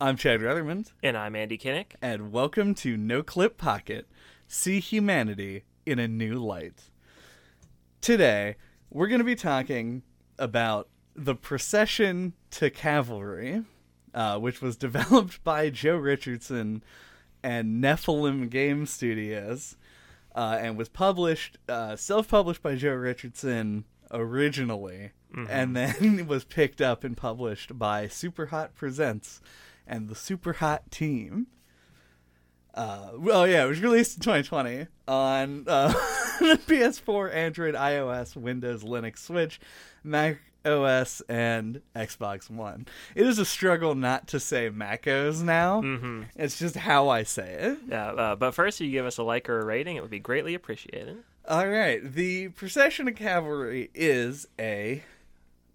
I'm Chad Ruthermond, And I'm Andy Kinnick. and welcome to No Clip Pocket. See humanity in a new light. Today, we're going to be talking about the procession to Calvary, uh, which was developed by Joe Richardson and Nephilim Game Studios, uh, and was published, uh, self-published by Joe Richardson originally, and then was picked up and published by Superhot Presents and the Superhot team. Uh, well, yeah, it was released in 2020 on uh, PS4, Android, iOS, Windows, Linux, Switch, Mac OS, and Xbox One. It is a struggle not to say Macos now. Mm-hmm. It's just how I say it. Yeah, uh, but first, if you give us a like or a rating, it would be greatly appreciated. All right, the Procession of Calvary is a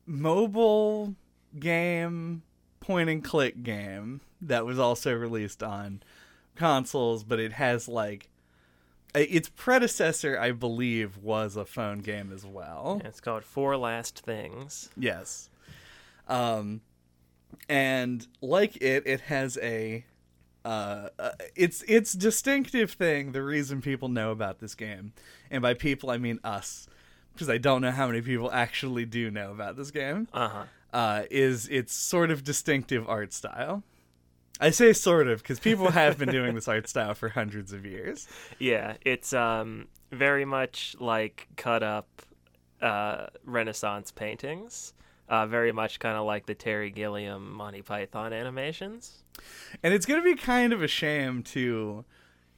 mobile game, point and click game that was also released on consoles, but it has like its predecessor, I believe, was a phone game as well. And it's called Four Last Things. Yes. Um, and like it, it has a uh, uh, its its distinctive thing. The reason people know about this game, and by people I mean us, because I don't know how many people actually do know about this game. Uh huh. Uh, is its sort of distinctive art style. I say sort of because people have been doing this art style for hundreds of years. Yeah, it's um very much like cut up uh, Renaissance paintings. Uh, very much kind of like the Terry Gilliam Monty Python animations. And it's going to be kind of a shame to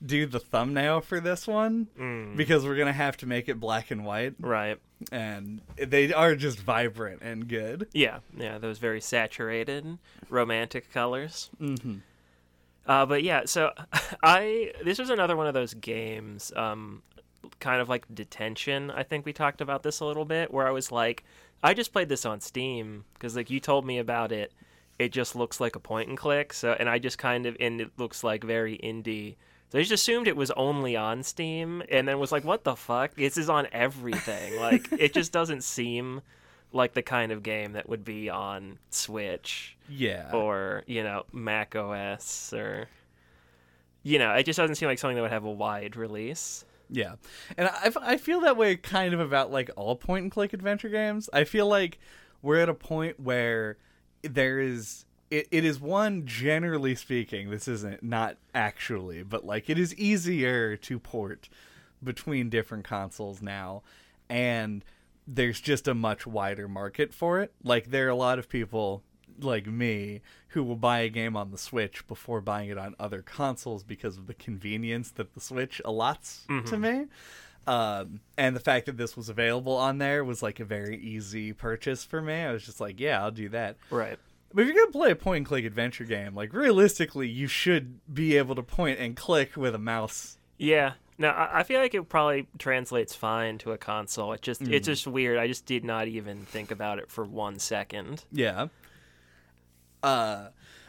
do the thumbnail for this one Mm, because we're going to have to make it black and white. right. And they are just vibrant and good. Yeah, yeah, those very saturated, romantic colors. Mm-hmm. Uh, but yeah, so I this was another one of those games, um, kind of like detention. I think we talked about this a little bit, where I was like, I just played this on Steam because like you told me about it. It just looks like a point and click. So and I just kind of and it looks like very indie. So I just assumed it was only on Steam, and then was like, "What the fuck? This is on everything." like it just doesn't seem like the kind of game that would be on Switch Yeah. or you know Mac OS or you know it just doesn't seem like something that would have a wide release. Yeah. And I, I feel that way kind of about like all point and click adventure games. I feel like we're at a point where there is. It, it is one generally speaking this isn't not actually but like it is easier to port between different consoles now and there's just a much wider market for it. Like there are a lot of people like me who will buy a game on the switch before buying it on other consoles because of the convenience that the switch allots to me. Um, and the fact that this was available on there was like a very easy purchase for me. I was just like yeah i'll do that. Right. But if you're gonna play a point and click adventure game, like realistically, you should be able to point and click with a mouse. Yeah. No, I I feel like it probably translates fine to a console. It just it's just weird. I just did not even think about it for one second. Yeah. Uh,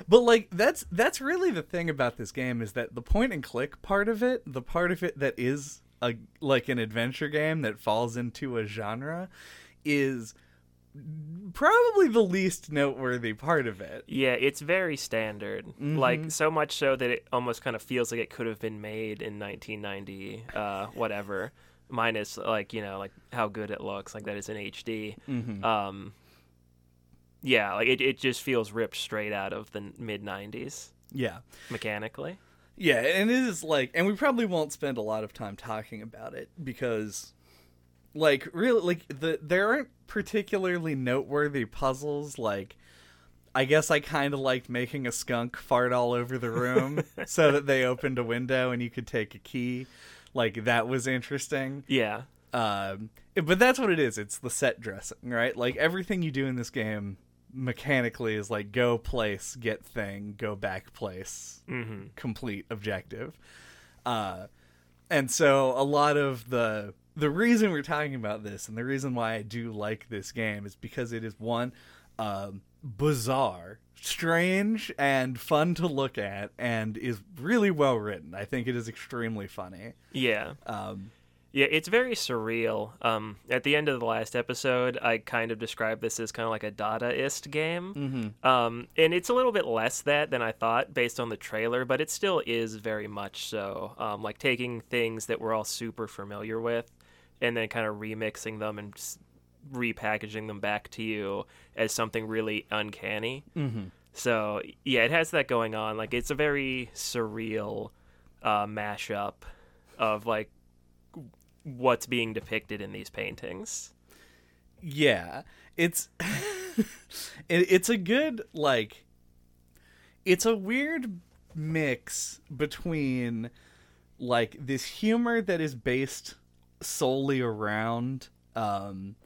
but like that's that's really the thing about this game is that the point and click part of it, the part of it that is a like an adventure game that falls into a genre, is probably the least noteworthy part of it. Yeah, it's very standard. Like so much so that it almost kind of feels like it could have been made in 1990, uh, whatever. Minus like you know like how good it looks, like that it's in HD. Mm-hmm. Um, yeah, like it, it just feels ripped straight out of the mid 90s Yeah. mechanically. Yeah, and it is like, and we probably won't spend a lot of time talking about it because, like, really, like the there aren't particularly noteworthy puzzles. Like, I guess I kind of liked making a skunk fart all over the room so that they opened a window and you could take a key. Like that was interesting. Yeah. Um, but that's what it is. It's the set dressing, right? Like everything you do in this game mechanically is like go place, get thing, go back place, hmm complete objective. Uh, and so a lot of the the reason we're talking about this and the reason why I do like this game is because it is one um, bizarre, strange, and fun to look at, and is really well written. I think it is extremely funny. Yeah. Um, Yeah, it's very surreal. Um, at the end of the last episode, I kind of described this as kind of like a Dadaist game. Mm-hmm. Um, and it's a little bit less that than I thought based on the trailer, but it still is very much so. Um, like taking things that we're all super familiar with and then kind of remixing them and repackaging them back to you as something really uncanny. Mm-hmm. So, yeah, it has that going on. Like, it's a very surreal uh, mashup of like what's being depicted in these paintings. Yeah, it's it, it's a good like it's a weird mix between like this humor that is based solely around um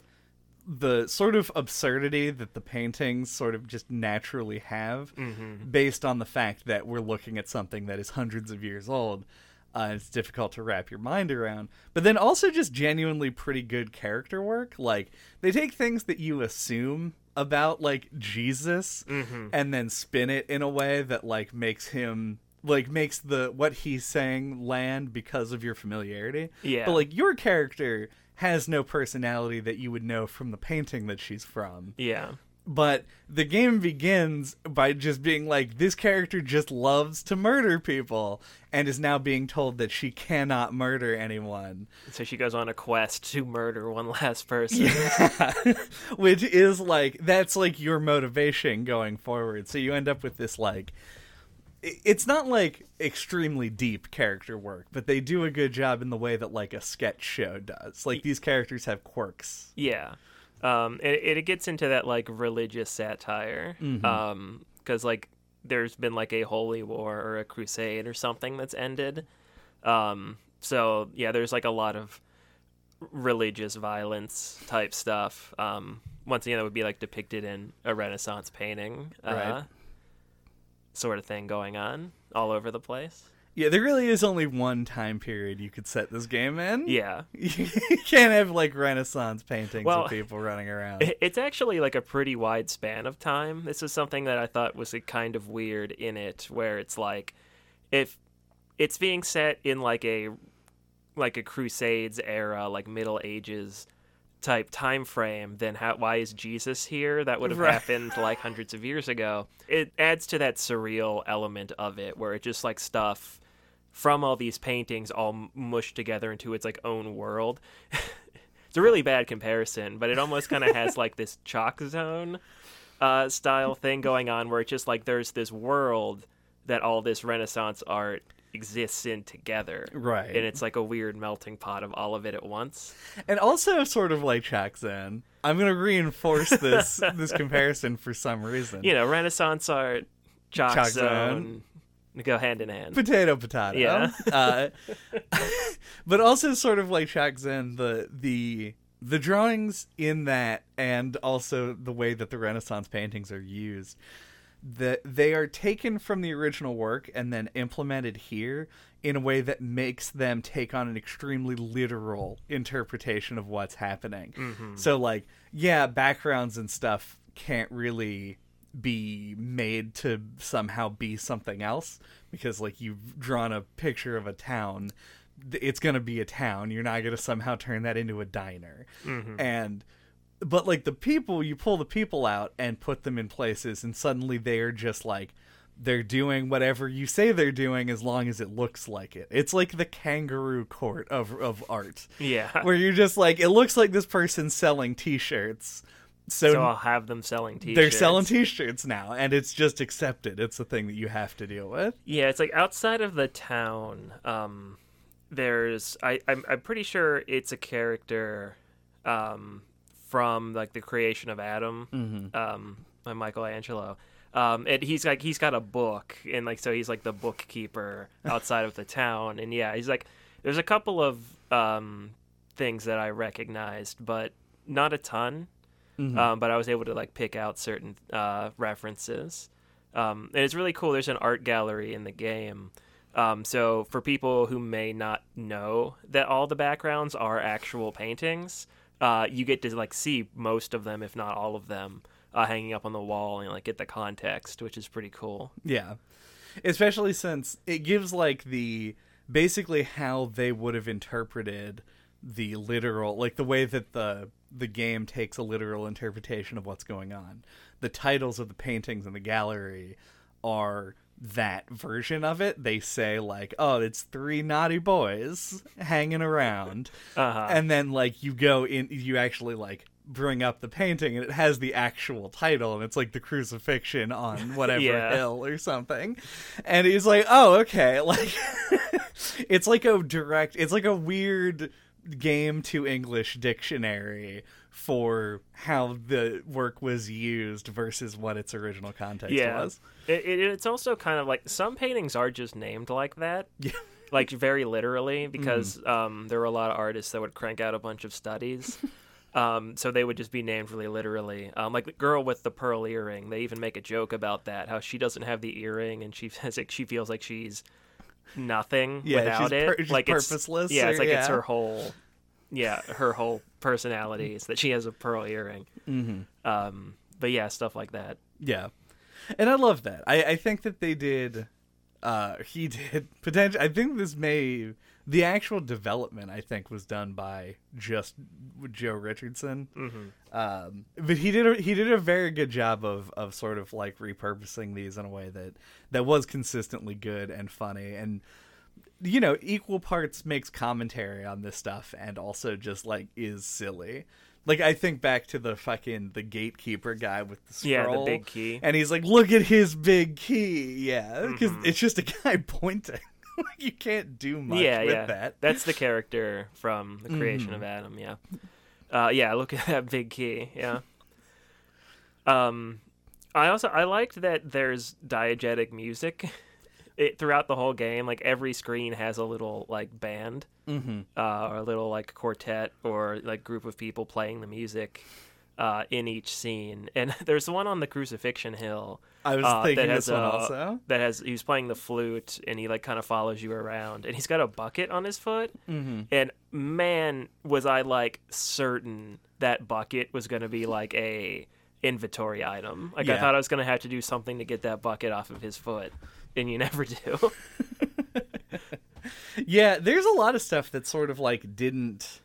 the sort of absurdity that the paintings sort of just naturally have Mm-hmm. based on the fact that we're looking at something that is hundreds of years old. Uh, it's difficult to wrap your mind around. But then also just genuinely pretty good character work. Like, they take things that you assume about, like, Jesus Mm-hmm. and then spin it in a way that, like, makes him. Like makes the what he's saying land because of your familiarity. Yeah. But like your character has no personality that you would know from the painting that she's from Yeah. but the game begins by just being like this character just loves to murder people and is now being told that she cannot murder anyone So she goes on a quest to murder one last person. Yeah. which is like that's like your motivation going forward so you end up with this like it's not like extremely deep character work but they do a good job in the way that like a sketch show does like these characters have quirks Yeah. Um, it, it gets into that like religious satire. Mhm. Um, because like there's been like a holy war or a crusade or something that's ended. Um, so yeah, there's like a lot of religious violence type stuff. Um, once again, that would be like depicted in a Renaissance painting, uh, Right. Sort of thing going on all over the place. yeah there really is only one time period you could set this game in Yeah. You can't have like Renaissance paintings Well, of people running around. It's actually like a pretty wide span of time. This is something that I thought was kind of weird in it, where it's like, if it's being set in like a like a Crusades era, like Middle Ages type time frame, then how, why is Jesus here? That would have Right. happened like hundreds of years ago. It adds to that surreal element of it, where it just like stuff from all these paintings all mushed together into its like own world. it's a really bad comparison, but it almost kind of has like this chalk zone uh, style thing going on, where it's just like there's this world that all this Renaissance art exists in together. Right. And it's like a weird melting pot of all of it at once. And also sort of like Zen. I'm gonna reinforce this this comparison for some reason. You know, Renaissance art, chalk, Chalk zone, go hand in hand. Potato potato. Yeah. uh, but also sort of like Zen, the the the drawings in that and also the way that the Renaissance paintings are used that they are taken from the original work and then implemented here in a way that makes them take on an extremely literal interpretation of what's happening. Mm-hmm. So like, yeah, backgrounds and stuff can't really be made to somehow be something else because like you've drawn a picture of a town. It's going to be a town. You're not going to somehow turn that into a diner. Mm-hmm. And but like the people you pull the people out and put them in places and suddenly they are just like they're doing whatever you say they're doing as long as it looks like it it's like the kangaroo court of of art yeah. where you're just like it looks like this person's selling t-shirts so, so I'll have them selling t-shirts. they're selling t-shirts now and it's just accepted it's a thing that you have to deal with Yeah, it's like outside of the town. Um, there's I I'm, I'm pretty sure it's a character, um, from like the creation of Adam, Mm-hmm. um, by Michelangelo. Um, and he's like he's got a book, and like so he's like the bookkeeper outside of the town, and yeah, he's like there's a couple of um things that I recognized, but not a ton. Mhm. Um, but I was able to like pick out certain uh, references. Um, and it's really cool. There's an art gallery in the game. Um, so for people who may not know that all the backgrounds are actual paintings, uh, you get to like see most of them, if not all of them, uh, hanging up on the wall and like get the context, which is pretty cool. Yeah. Especially since it gives like the basically how they would have interpreted the literal like the way that the the game takes a literal interpretation of what's going on. The titles of the paintings in the gallery are that version of it. They say like, "Oh, it's three naughty boys hanging around," Uh-huh. and then like you go in, you actually like bring up the painting, and it has the actual title, and it's like the crucifixion on whatever Yeah. hill or something. And he's like, "Oh, okay." Like, it's like a direct. It's like a weird game to English dictionary for how the work was used versus what its original context yeah. was. It, it, it's also kind of like some paintings are just named like that. Yeah. Like very literally, because um, there were a lot of artists that would crank out a bunch of studies. um, so they would just be named really literally. Um, like the girl with the pearl earring, they even make a joke about that. How she doesn't have the earring, and she says like she feels like she's nothing Yeah, without she's it. pur- she's like it's- purposeless yeah, it's like it's her whole, yeah, her whole personality is that she has a pearl earring. Mm-hmm. Um, but yeah, stuff like that. Yeah, and I love that. I, I think that they did. Uh, he did potential. I think this may the actual development. I think was done by just Joe Richardson. Mm-hmm. Um, but he did a, he did a very good job of of sort of like repurposing these in a way that that was consistently good and funny and you know equal parts makes commentary on this stuff and also just like is silly. Like I think back to the fucking the gatekeeper guy with the scroll. Yeah, the big key. And he's like, "Look at his big key." Yeah, because Mhm. it's just a guy pointing. like you can't do much yeah, with yeah. that. That's the character from the creation Mhm. of Adam. Yeah, uh, yeah. Look at that big key. Yeah. Um, I also I liked that there's diegetic music. It, throughout the whole game, like every screen has a little like band, mm-hmm. uh, or a little like quartet or like group of people playing the music uh, in each scene. And there's one on the crucifixion hill I was uh, that thinking has this one a- also. that has he's playing the flute and he like kind of follows you around and he's got a bucket on his foot Mm-hmm. and man was i like certain that bucket was going to be like a inventory item like i thought i was going to have to do something to get that bucket off of his foot and you never do Yeah, there's a lot of stuff that sort of like didn't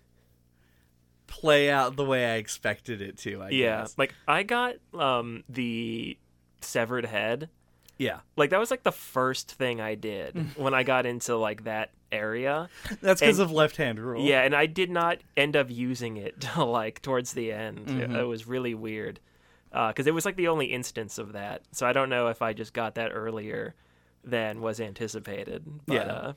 play out the way I expected it to. I yeah guess. like i got um the severed head Yeah, like that was like the first thing i did when i got into like that area that's because of left hand rule. Yeah, and I did not end up using it till like towards the end. It, Mhm. it was really weird because it was like the only instance of that. So I don't know if I just got that earlier than was anticipated. But, Yeah. uh,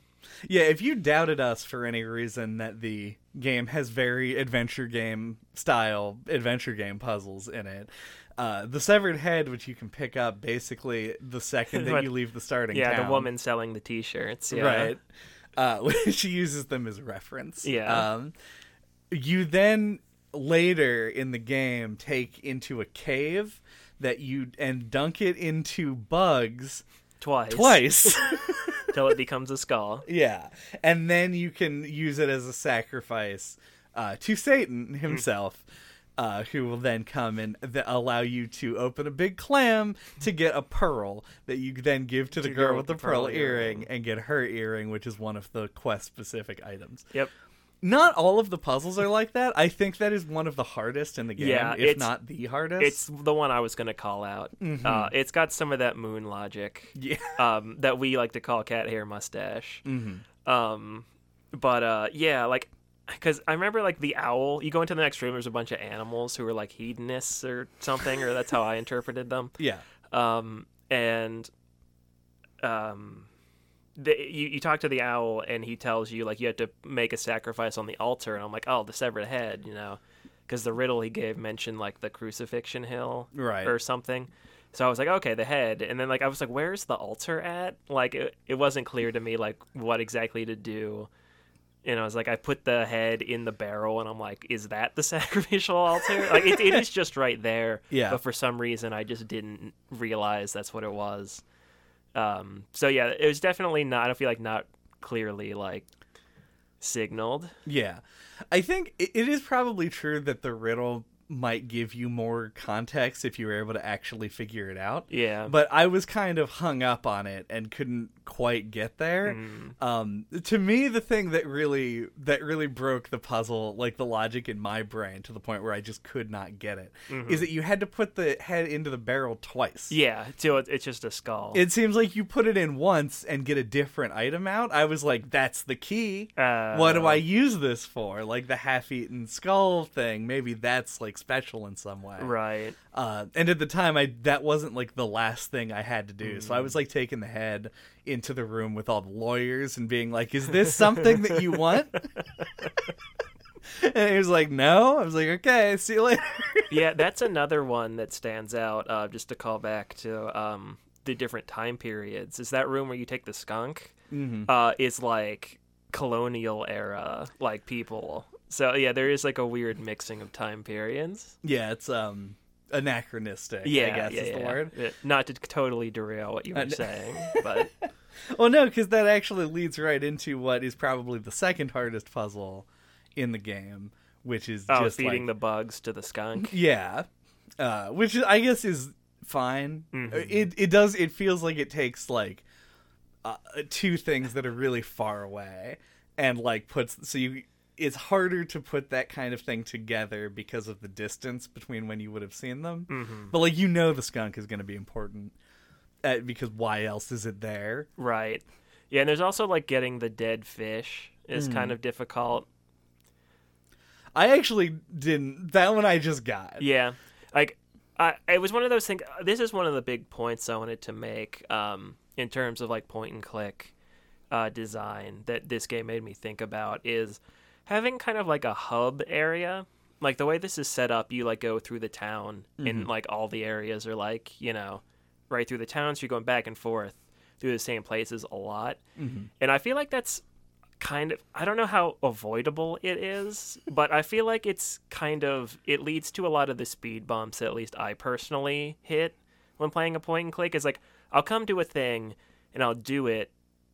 yeah. If you doubted us for any reason that the game has very adventure game style adventure game puzzles in it. Uh, the severed head, which you can pick up basically the second that you leave the starting yeah, town. the woman selling the T-shirts. Yeah. right? Uh, she uses them as reference. Yeah. Um, you then later in the game take into a cave that you and dunk it into bugs Twice. twice. till it becomes a skull. yeah, and then you can use it as a sacrifice uh, to Satan himself. Uh, who will then come and th- allow you to open a big clam to get a pearl that you then give to the girl, with the pearl, earring and get her earring, which is one of the quest specific items. Yep. Not all of the puzzles are like that. I think that is one of the hardest in the game, Yeah, if it's- not the hardest. It's the one I was gonna call out. Mhm. Uh, it's got some of that moon logic yeah. um, that we like to call cat hair mustache. hmm Um, but uh, yeah, like, because I remember like the owl. You go into the next room. There's a bunch of animals who are like hedonists or something, or that's how I interpreted them. Yeah. Um, and um, the, you you talk to the owl, and he tells you like you have to make a sacrifice on the altar, and I'm like, oh, the severed head, you know, because the riddle he gave mentioned like the crucifixion hill Right. or something. So I was like, okay, the head, and then like I was like, where's the altar at? Like it, it wasn't clear to me like what exactly to do. And I was like, I put the head in the barrel, and I'm like, is that the sacrificial altar? like it, it is just right there. Yeah. But for some reason, I just didn't realize that's what it was. Um. So yeah, it was definitely not. I don't feel like not clearly like signaled. Yeah. I think it, it is probably true that the riddle might give you more context if you were able to actually figure it out. Yeah. But I was kind of hung up on it and couldn't quite get there. Mm. Um, to me, the thing that really that really broke the puzzle, like the logic in my brain, to the point where I just could not get it, is that you had to put the head into the barrel twice. Mm-hmm. Yeah, so it- it's just a skull. It seems like you put it in once and get a different item out. I was like, that's the key. Uh, what do I use this for? Like the half-eaten skull thing. Maybe that's like special in some way. Right. Uh, and at the time, I that wasn't like the last thing I had to do. So I Mm. was like taking the head into the room with all the lawyers and being like, "Is this something that you want?" and he was like, "No." I was like, "Okay, see you later." yeah, that's another one that stands out. Uh, just to call back to um, the different time periods, is that room where you take the skunk mm-hmm. uh, is like colonial era, like people. So yeah, there is like a weird mixing of time periods. Yeah, it's um anachronistic. Yeah, I guess yeah, is the yeah. word. Uh, Not to totally derail what you Uh, were n- saying, but Well, no, because that actually leads right into what is probably the second hardest puzzle in the game, which is oh, just feeding like, the bugs to the skunk. Yeah, uh, which I guess is fine. Mhm. It it does. It feels like it takes like uh, two things that are really far away, and like puts so you. It's harder to put that kind of thing together because of the distance between when you would have seen them. hmm But like you know, the skunk is going to be important uh, because why else is it there? Right. Yeah, and there's also like getting the dead fish is Mm. kind of difficult. I actually didn't. That one I just got. Yeah, like I, it was one of those things. This is one of the big points I wanted to make um, in terms of like point and click uh, design that this game made me think about is having kind of like a hub area. Like the way this is set up, you like go through the town, and like all the areas are like you know right through the town, so you're going back and forth through the same places a lot. Mhm. And I feel like that's kind of I don't know how avoidable it is, but I feel like it's kind of it leads to a lot of the speed bumps at least I personally hit when playing a point and click is like I'll come to a thing and I'll do it,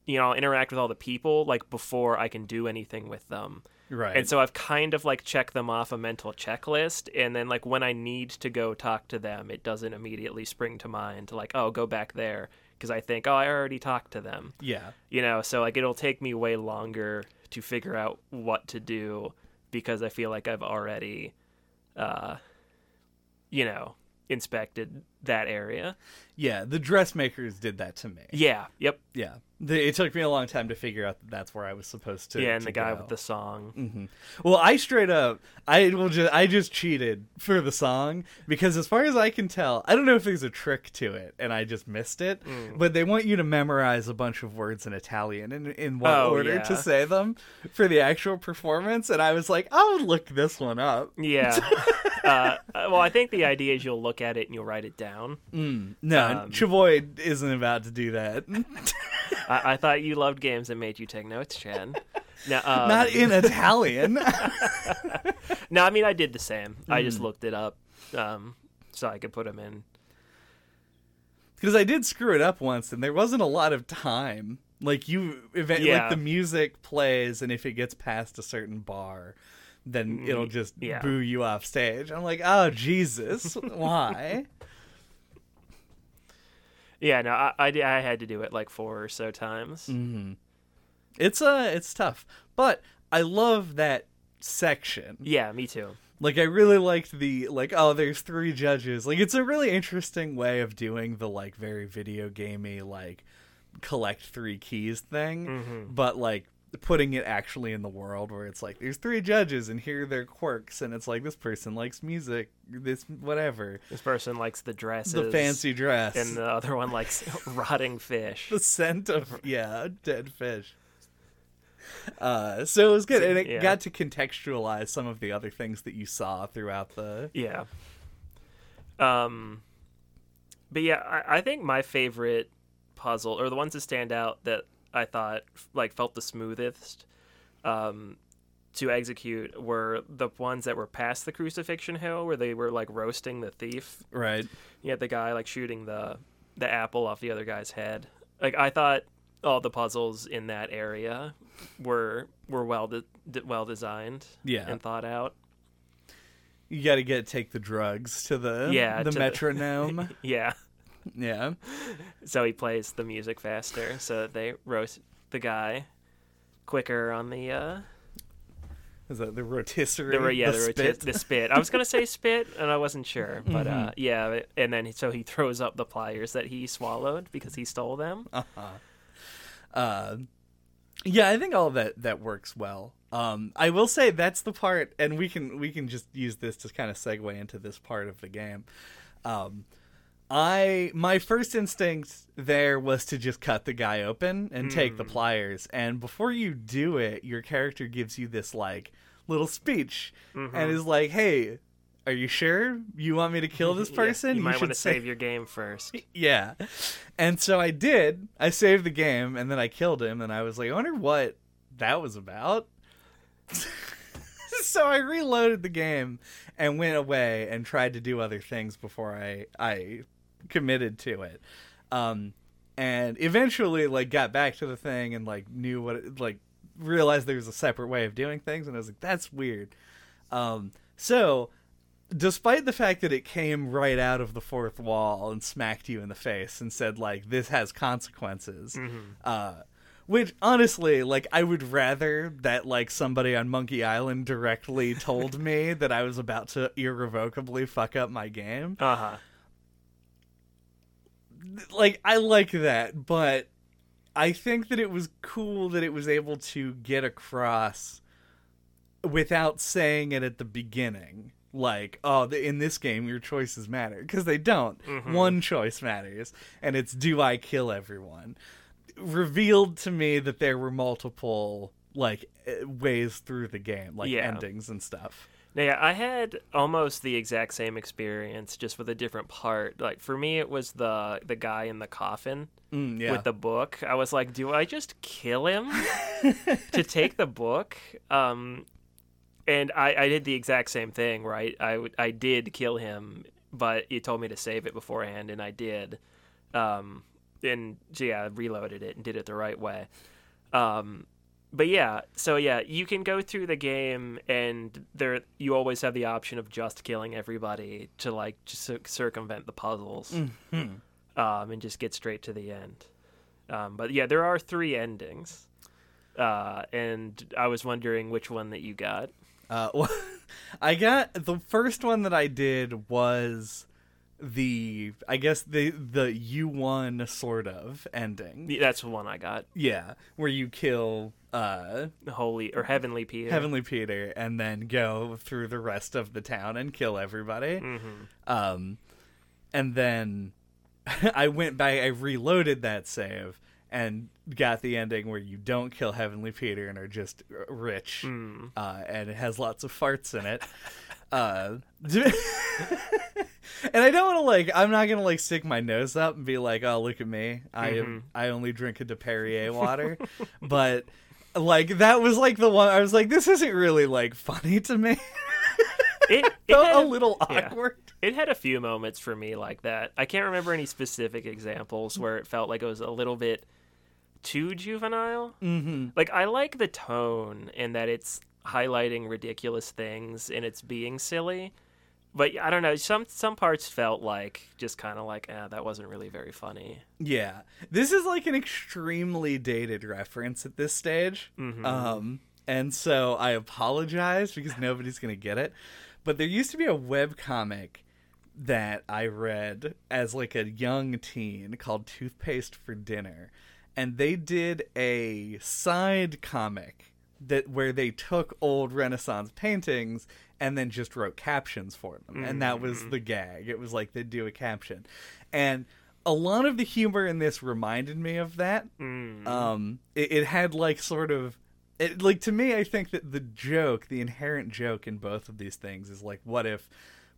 you know, I'll interact with all the people like before I can do anything with them. Right. And so I've kind of like checked them off a mental checklist and then like when I need to go talk to them, it doesn't immediately spring to mind like, oh, go back there because I think, oh, I already talked to them yeah. you know so like it'll take me way longer to figure out what to do because i feel like i've already uh you know inspected that area Yeah. The dressmakers did that to me. yeah yep Yeah. The, it took me a long time to figure out that that's where I was supposed to. yeah and to the guy go. with the song hmm Well, I straight up, I will just, I just cheated for the song because, as far as I can tell, I don't know if there's a trick to it, and I just missed it. Mm. But they want you to memorize a bunch of words in Italian and in what Oh, order yeah. to say them for the actual performance, and I was like, I'll look this one up. yeah uh, well i think the idea is you'll look at it and you'll write it down Mm, no, Um, Chavoy isn't about to do that. I, I thought you loved games that made you take notes chan now um, Not in Italian. no i mean i did the same i just Mm. looked it up um so i could put them in because I did screw it up once, and there wasn't a lot of time. Like you, event, Yeah. like the music plays, and if it gets past a certain bar, then Mm, it'll just yeah. boo you off stage. I'm like, oh Jesus, why? Yeah no I, I, I had to do it like four or so times hmm It's uh, it's tough, but I love that section. yeah me too Like I really liked the like oh there's three judges. Like it's a really interesting way of doing the like very video gamey like collect three keys thing, Mhm. but like putting it actually in the world where it's like there's three judges and here are their quirks and it's like this person likes music, this whatever, This person likes the dresses. the fancy dress, And the other one likes rotting fish. the scent of yeah dead fish. Uh, so it was good, and it Yeah. got to contextualize some of the other things that you saw throughout the Yeah. Um, but yeah, I, I think my favorite puzzle, or the ones that stand out that I thought like felt the smoothest, um, to execute were the ones that were past the crucifixion hill, where they were like roasting the thief. right. You had the guy like shooting the the apple off the other guy's head. Like I thought all the puzzles in that area were were well de- well designed Yeah. and thought out. You got to get take the drugs to the Yeah, the to the- metronome. Yeah. Yeah. so he plays the music faster so that they roast the guy quicker on the uh Is that the rotisserie? the yeah the, the roti- spit? the spit. I was gonna say spit and I wasn't sure, but uh Mm-hmm. yeah, and then so he throws up the pliers that he swallowed because he stole them. Uh, yeah, I think all that that works well. Um, I will say that's the part, and we can we can just use this to kind of segue into this part of the game. Um, I my first instinct there was to just cut the guy open and take the hmm. pliers, and before you do it, your character gives you this like little speech and mm-hmm. is like, "Hey." Are you sure you want me to kill this Yeah, person? you might want to say- save your game first. yeah. And so I did. I saved the game and then I killed him and I was like, I wonder what that was about. so I reloaded the game and went away and tried to do other things before I I committed to it. Um and eventually like got back to the thing and like knew what it, like realized there was a separate way of doing things and I was like that's weird. Um so despite the fact that it came right out of the fourth wall and smacked you in the face and said like this has consequences uh which honestly like i would rather that like somebody on monkey island directly told me that i was about to irrevocably fuck up my game Uh huh. Like I like that, but I think that it was cool that it was able to get across without saying it at the beginning. Like, oh, the, in this game, your choices matter because they don't. One choice matters, and it's do I kill everyone? Revealed to me that there were multiple like eh, ways through the game, like Yeah. endings and stuff. Now, yeah, I had almost the exact same experience, just with a different part. Like for me, it was the the guy in the coffin Mm, yeah, with the book. I was like, do I just kill him to take the book? Um, and I, I did the exact same thing, right? I I did kill him, but you told me to save it beforehand, and I did. Um, and yeah, I reloaded it and did it the right way. Um, but yeah, so yeah, you can go through the game, and there you always have the option of just killing everybody to like just circumvent the puzzles, Mhm. um, and just get straight to the end. Um, but yeah, there are three endings, uh, and I was wondering which one that you got. Uh, well, I got the first one that I did was the I guess the the you one sort of ending. That's the one I got. Yeah, where you kill uh Holy or Heavenly Peter. Heavenly Peter and then go through the rest of the town and kill everybody. hmm Um, and then I went back, I reloaded that save and got the ending where you don't kill Heavenly Peter and are just rich, Mm. uh, and it has lots of farts in it. uh, and I don't want to like, I'm not gonna like stick my nose up and be like, oh look at me, I Mhm. I only drink a de Perrier water, but. Like that was like the one I was like, this isn't really like funny to me. It, it Felt had- a little yeah. awkward. It had a few moments for me like that. I can't remember any specific examples where it felt like it was a little bit too juvenile. Mm-hmm. Like I like the tone and that it's highlighting ridiculous things and it's being silly. But I don't know, some some parts felt like just kind of like, ah, that wasn't really very funny. Yeah, this is like an extremely dated reference at this stage. Mhm. Um, and so I apologize because nobody's gonna get it. But there used to be a web comic that I read as like a young teen called Toothpaste for Dinner, and they did a side comic that where they took old Renaissance paintings and then just wrote captions for them, and that was the gag. It was like they'd do a caption, and a lot of the humor in this reminded me of that. Mm. Um, it, it had like sort of, it, like to me, I think that the joke, the inherent joke in both of these things is like, what if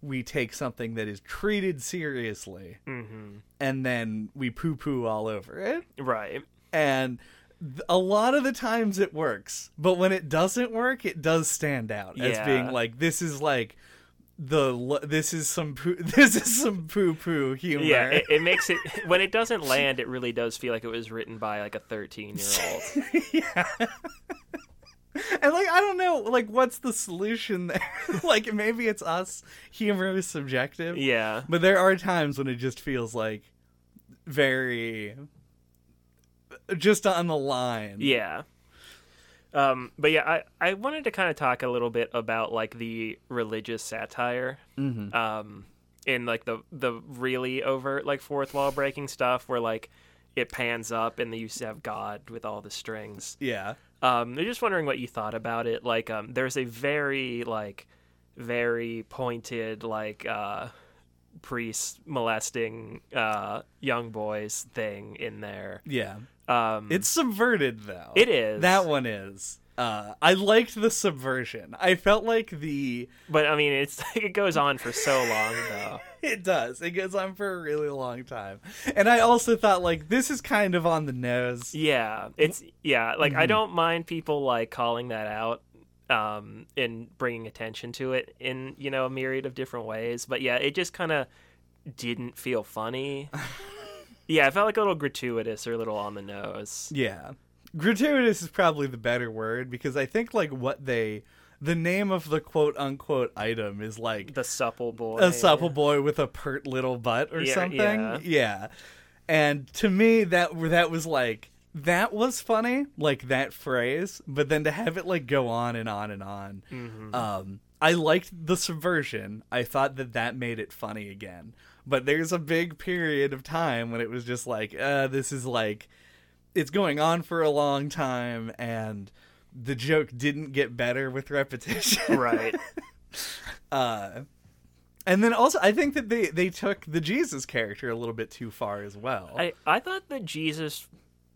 we take something that is treated seriously hmm and then we poo poo all over it? Right. And a lot of the times it works, but when it doesn't work, it does stand out as being like, this is like. The this is some poo this is some poo poo humor. Yeah, it, it makes it when it doesn't land, it really does feel like it was written by like a 13 year old. yeah. And like I don't know, like what's the solution there? like maybe it's us. Humor is subjective. Yeah. But there are times when it just feels like very just on the line. Yeah. Um, but yeah, I, I wanted to kind of talk a little bit about like the religious satire, Mhm. um, in like the the really overt like fourth wall breaking stuff where like it pans up and they used to have God with all the strings. Yeah. Um, I'm just wondering what you thought about it. Like, um, there's a very like very pointed like uh, priest molesting uh, young boys thing in there. Yeah. Um, It's subverted though. It is. That one is. Uh, I liked the subversion. I felt like the but I mean, it's like it goes on for so long though. it does. It goes on for a really long time. And I also thought like this is kind of on the nose. Yeah, it's yeah. Like I Mhm. don't mind people like calling that out, um, and bringing attention to it in you know a myriad of different ways. But yeah, it just kind of didn't feel funny. yeah, it felt like a little gratuitous or a little on the nose. Yeah. Gratuitous is probably the better word because I think like what they the name of the quote unquote item is like The supple boy. a supple boy with a pert little butt or Yeah, something. yeah. Yeah. And to me that that was like that was funny, like that phrase, but then to have it like go on and on and on. Mhm. Um I liked the subversion. I thought that that made it funny again. But there's a big period of time when it was just like, uh this is like it's going on for a long time and the joke didn't get better with repetition. right. Uh, and then also, I think that they they took the Jesus character a little bit too far as well. I I thought that Jesus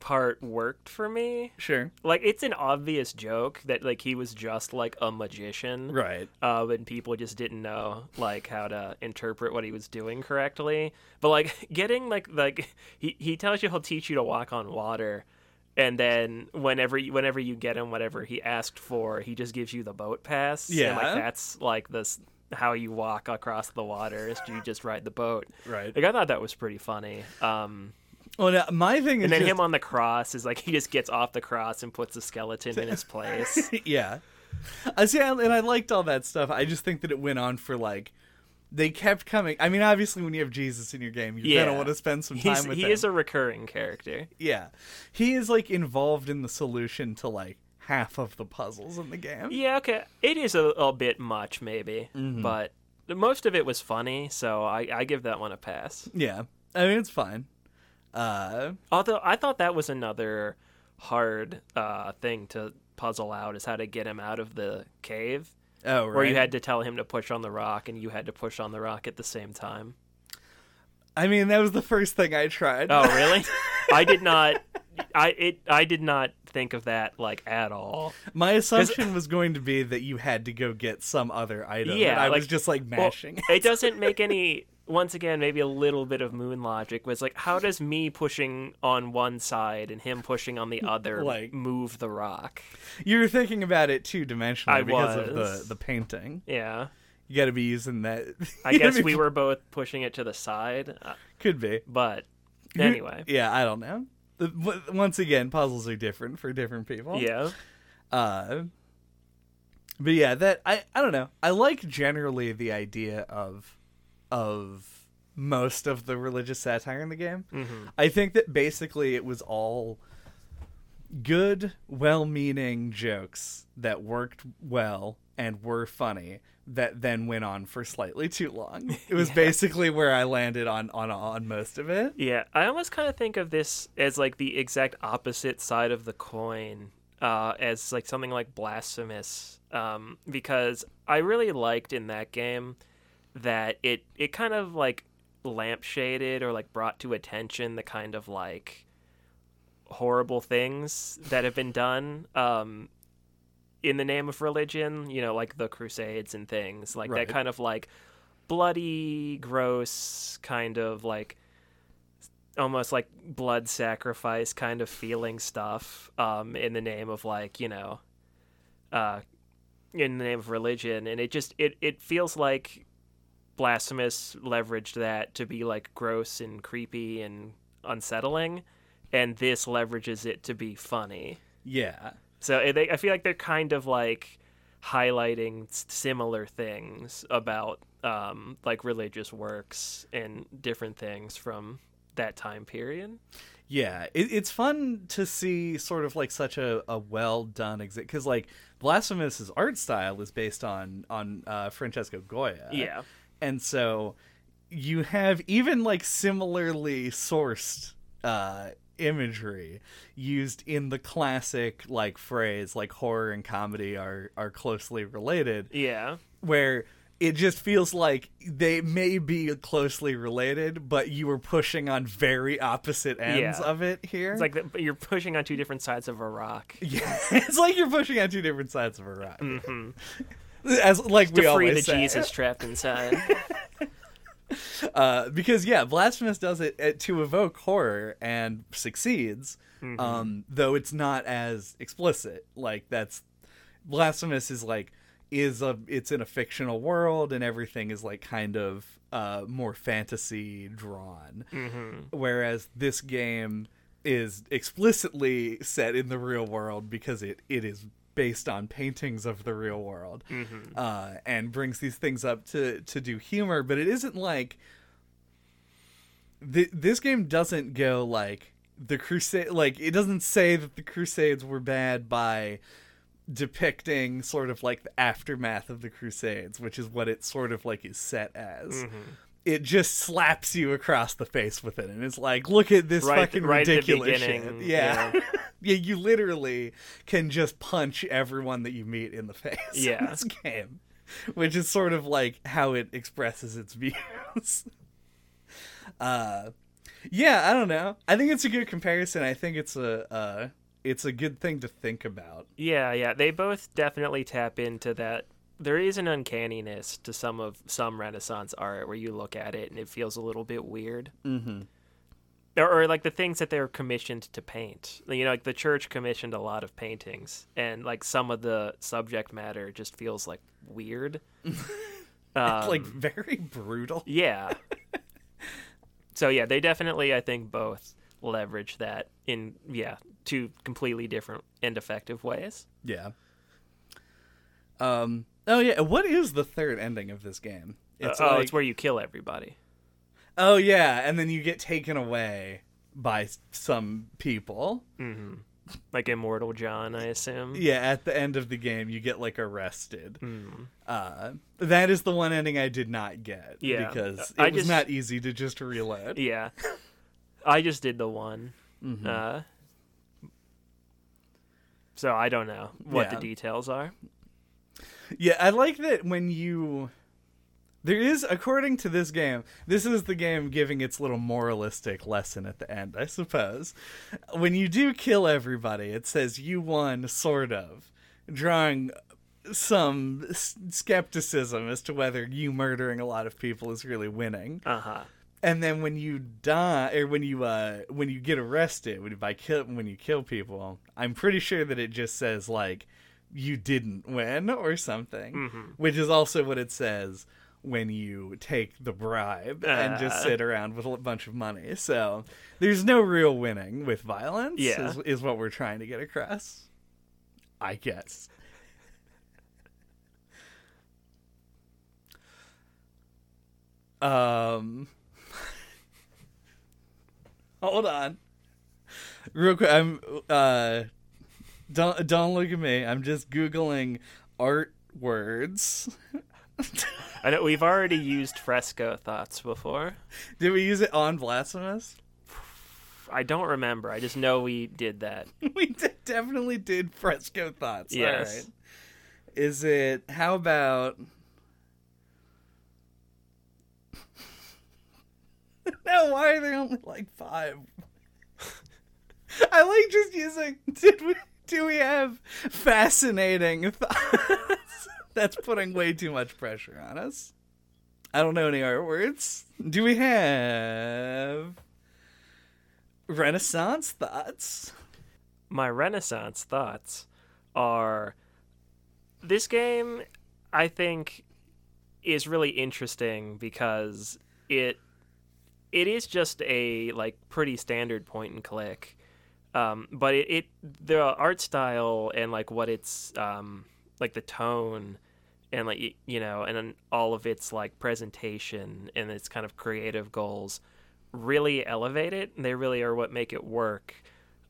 part worked for me. sure, Like it's an obvious joke that like he was just like a magician. right? uh, and people just didn't know like how to interpret what he was doing correctly. But like getting like like he he tells you he'll teach you to walk on water, and then whenever you, whenever you get him whatever he asked for, he just gives you the boat pass. and, Yeah. like that's like this how you walk across the water is you just ride the boat. Right. Like I thought that was pretty funny. Um, Well, now, my thing is and then just, him on the cross is like he just gets off the cross and puts a skeleton in his place. yeah. I see, and I liked all that stuff. I just think that it went on for like they kept coming. I mean, obviously, when you have Jesus in your game, you're Yeah. gonna want to spend some time He's, with he him. is a recurring character. yeah, he is like involved in the solution to like half of the puzzles in the game. Yeah, okay. It is a, a bit much, maybe, Mhm. but most of it was funny, so I, I give that one a pass. Yeah, I mean, it's fine. Uh, Although I thought that was another hard uh, thing to puzzle out is how to get him out of the cave, oh, right. where you had to tell him to push on the rock, and you had to push on the rock at the same time. I mean, that was the first thing I tried. Oh, really? I did not. I it. I did not think of that like at all. My assumption was going to be that you had to go get some other item. Yeah, I was just like Well, mashing. it doesn't make any. Once again, maybe a little bit of moon logic was like, how does me pushing on one side and him pushing on the other Like- move the rock? you were thinking about it two dimensionally because of the the painting. Yeah, You got to be using that. I guess be- we were both pushing it to the side, could be. but anyway, yeah, I don't know. Once again, puzzles are different for different people. yeah, Uh, but yeah, that I I don't know. I like generally the idea of of most of the religious satire in the game. hmm I think that basically it was all good, well-meaning jokes that worked well and were funny that then went on for slightly too long. It was Yeah. basically where I landed on on on most of it. yeah. I almost kind of think of this as like the exact opposite side of the coin, uh, as like something like blasphemous, um, because I really liked in that game that it it kind of like lampshaded or like brought to attention the kind of like horrible things that have been done um in the name of religion you know like the crusades and things like Right. that kind of like bloody gross kind of like almost like blood sacrifice kind of feeling stuff um in the name of like you know uh in the name of religion and it just it it feels like blasphemous leveraged that to be like gross and creepy and unsettling and this leverages it to be funny Yeah. So eh, they, i feel like they're kind of like highlighting similar things about um, like religious works and different things from that time period. Yeah, it, it's fun to see sort of like such a, a well done exit because like Blasphemous's art style is based on on uh, Francesco Goya. Yeah. and so you have even like similarly sourced uh, imagery used in the classic like phrase like horror and comedy are are closely related Yeah. where it just feels like they may be closely related, but you were pushing on very opposite ends Yeah. of it here. It's like the, but you're pushing on two different sides of a rock. yeah, it's like you're pushing on two different sides of a rock. hmm As like we To free always the say. Jesus trapped inside. uh, because yeah, Blasphemous does it uh, to evoke horror and succeeds, Mm-hmm. um, though it's not as explicit. Like that's Blasphemous is like is a it's in a fictional world and everything is like kind of uh, more fantasy drawn, hmm whereas this game is explicitly set in the real world because it, it is based on paintings of the real world hmm uh, and brings these things up to to do humor, but it isn't like th- this game doesn't go like the crusade like it doesn't say that the crusades were bad by depicting sort of like the aftermath of the crusades which is what it sort of like is set as. Hmm it just slaps you across the face with it and it's like look at this Right- fucking right ridiculous shit yeah yeah. yeah you literally can just punch everyone that you meet in the face Yeah. in this game which is sort of like how it expresses its views uh yeah i don't know i think it's a good comparison i think it's a uh it's a good thing to think about Yeah, yeah. They both definitely tap into that. There is an uncanniness to some of some Renaissance art where you look at it and it feels a little bit weird. mm-hmm Or, or like the things that they're commissioned to paint. You know, like the church commissioned a lot of paintings, and like some of the subject matter just feels like weird. Um, like very brutal yeah. so yeah, they definitely, I think, both leverage that in yeah two completely different and effective ways. Yeah. Um. Oh yeah. What is the third ending of this game? It's, It's oh, like, it's where you kill everybody. oh yeah, and then you get taken away by some people. hmm Like Immortal John, I assume. Yeah, at the end of the game, you get like arrested. Mm. Uh, that is the one ending I did not get. Yeah. because it I was just- not easy to just reload. Yeah. I just did the one. Mhm. Uh, so I don't know what Yeah. the details are. Yeah, I like that when you. There is, according to this game, this is the game giving its little moralistic lesson at the end, I suppose. When you do kill everybody, it says you won, sort of, drawing some s- skepticism as to whether you murdering a lot of people is really winning. Uh huh. And then when you die, or when you uh, when you get arrested, when you by kill when you kill people, I'm pretty sure that it just says like you didn't win or something, Mhm. which is also what it says when you take the bribe and just Uh. sit around with a bunch of money. So there's no real winning with violence. Yeah. is, is what we're trying to get across. I guess. Um. Hold on. Real quick, I'm uh don't don't look at me. I'm just googling art words. I know we've already used fresco thoughts before. Did we use it on Blasphemous? I don't remember. I just know we did that. we definitely did fresco thoughts. Yes. All right. Is it how about No, why are there only like five? I like just using did we do we have fascinating thoughts? That's putting way too much pressure on us. I don't know any art words. Do we have Renaissance thoughts? My Renaissance thoughts are this game, I think, is really interesting because it it is just a like pretty standard point and click, um, but it, it the art style and like what it's um, like the tone and like you know and then all of its like presentation and its kind of creative goals really elevate it. and They really are what make it work.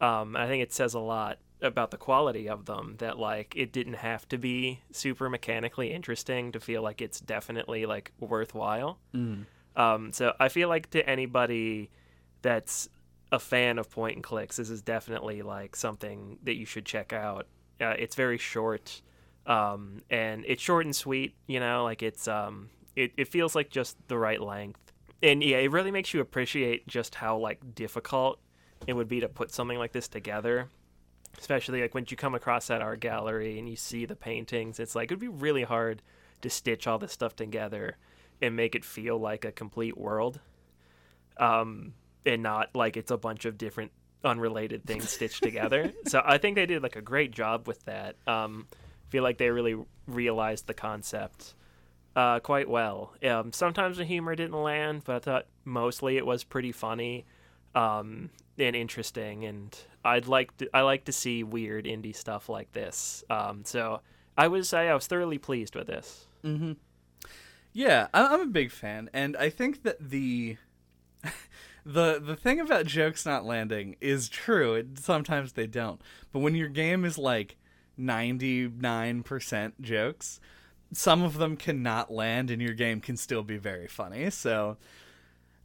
Um, I think it says a lot about the quality of them that like it didn't have to be super mechanically interesting to feel like it's definitely like worthwhile. Mm. Um, so I feel like to anybody that's a fan of point and clicks, this is definitely like something that you should check out. Uh, it's very short, um, and it's short and sweet. You know, like it's um, it, it feels like just the right length, and yeah, it really makes you appreciate just how like difficult it would be to put something like this together. Especially like when you come across that art gallery and you see the paintings, it's like it'd be really hard to stitch all this stuff together and make it feel like a complete world um, and not like it's a bunch of different unrelated things stitched together. So I think they did like a great job with that. Um, feel like they really realized the concept uh, quite well. Um, sometimes the humor didn't land, but I thought mostly it was pretty funny um, and interesting. And I'd like to, I like to see weird indie stuff like this. Um, so I was I, I was thoroughly pleased with this. Mm-hmm. Yeah, I- I'm a big fan, and I think that the the the thing about jokes not landing is true. It, sometimes they don't, but when your game is like ninety nine percent jokes, some of them cannot land, and your game can still be very funny. So,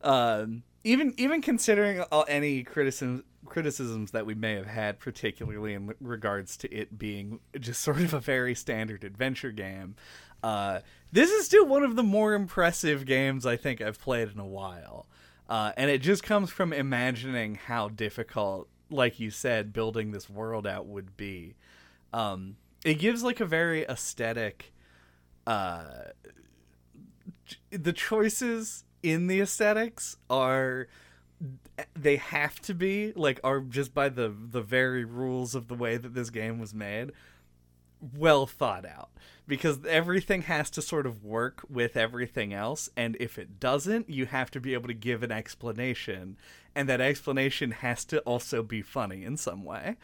um, even even considering all, any criticism criticisms that we may have had, particularly in regards to it being just sort of a very standard adventure game, uh, this is still one of the more impressive games I think I've played in a while. Uh, and it just comes from imagining how difficult, like you said, building this world out would be. Um, it gives like a very aesthetic. Uh, the choices in the aesthetics are they have to be like are just by the the very rules of the way that this game was made well thought out because everything has to sort of work with everything else and if it doesn't you have to be able to give an explanation and that explanation has to also be funny in some way.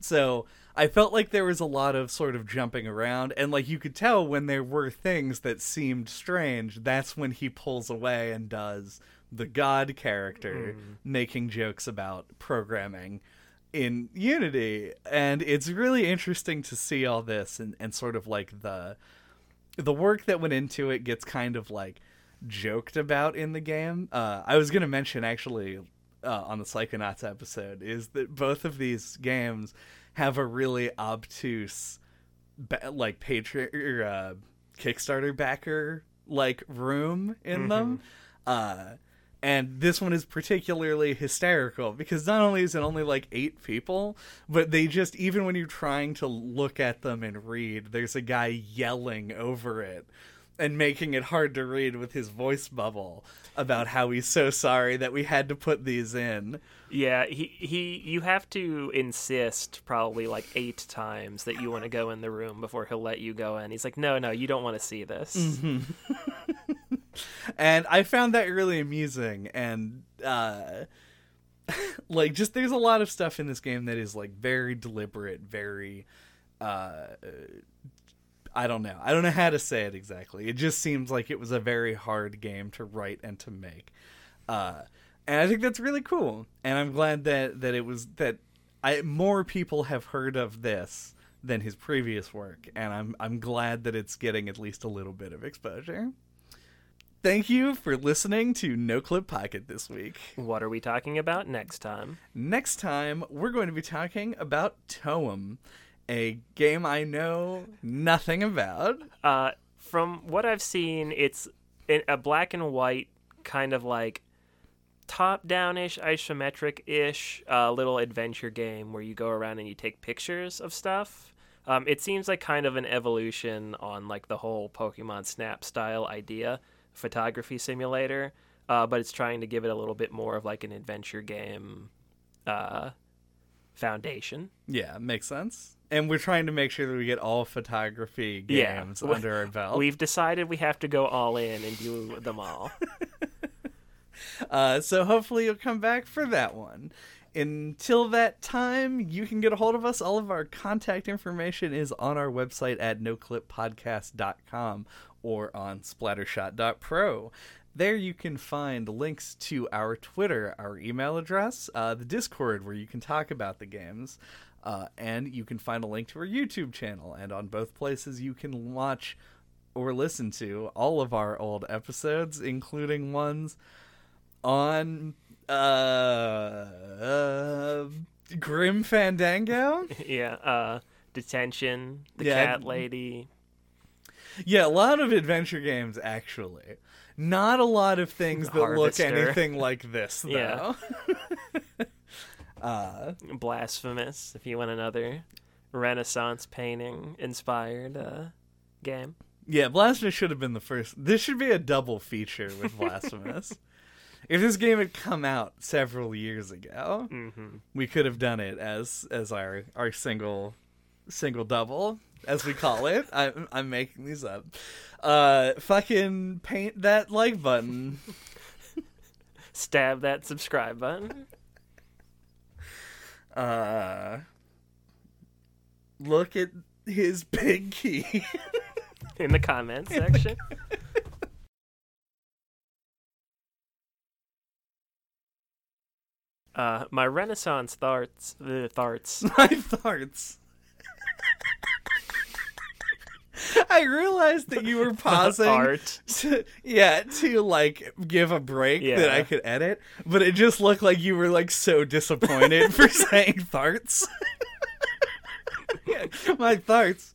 So i felt like there was a lot of sort of jumping around and like you could tell when there were things that seemed strange that's when he pulls away and does the god character hmm. making jokes about programming in Unity, and it's really interesting to see all this and, and sort of like the the work that went into it gets kind of like joked about in the game. Uh, I was gonna mention actually uh, on the Psychonauts episode is that both of these games have a really obtuse like Patreon uh, Kickstarter backer like room in them. And this one is particularly hysterical because not only is it only like eight people, but they just, even when you're trying to look at them and read, there's a guy yelling over it and making it hard to read with his voice bubble about how he's so sorry that we had to put these in. Yeah, he he you have to insist probably like eight times that you want to go in the room before he'll let you go in. He's like, "No, no, you don't want to see this." Mm-hmm. and I found that really amusing and uh like just there's a lot of stuff in this game that is like very deliberate, very uh I don't know. I don't know how to say it exactly. It just seems like it was a very hard game to write and to make. Uh and I think that's really cool. And I'm glad that that it was that I more people have heard of this than his previous work and I'm I'm glad that it's getting at least a little bit of exposure. Thank you for listening to No Clip Podcast this week. What are we talking about next time? Next time, we're going to be talking about Toem, a game I know nothing about. Uh, from what I've seen, it's a black and white kind of like top-down-ish, isometric-ish uh, little adventure game where you go around and you take pictures of stuff. Um, it seems like kind of an evolution on like the whole Pokemon Snap style idea photography simulator, uh, but it's trying to give it a little bit more of like an adventure game uh, foundation. Yeah, makes sense. And we're trying to make sure that we get all photography Yeah. games under our belt. We've decided we have to go all in and do them all. Uh, so hopefully you'll come back for that one. Until that time, you can get a hold of us. All of our contact information is on our website at noclippodcast.com or on splattershot.pro. There you can find links to our Twitter, our email address, uh, the Discord where you can talk about the games, uh, and you can find a link to our YouTube channel. And on both places, you can watch or listen to all of our old episodes, including ones on uh, uh Grim Fandango. yeah, uh, detention, the Yeah. cat lady. Yeah, a lot of adventure games actually. Not a lot of things that Harvester. look anything like this though. Yeah. uh Blasphemous, if you want another Renaissance painting inspired uh, game. yeah, Blasphemous should have been the first. This should be a double feature with Blasphemous. if this game had come out several years ago, hmm we could have done it as as our our single single double as we call it. I'm I'm making these up. Uh, fucking paint that like button. Stab that subscribe button. Uh, look at his big key. in the comment section. Uh, my Renaissance tharts, uh, tharts. My farts. I realized that you were pausing. art. To, yeah, to like give a break that I could edit, but it just looked like you were like so disappointed for saying farts. yeah, my farts.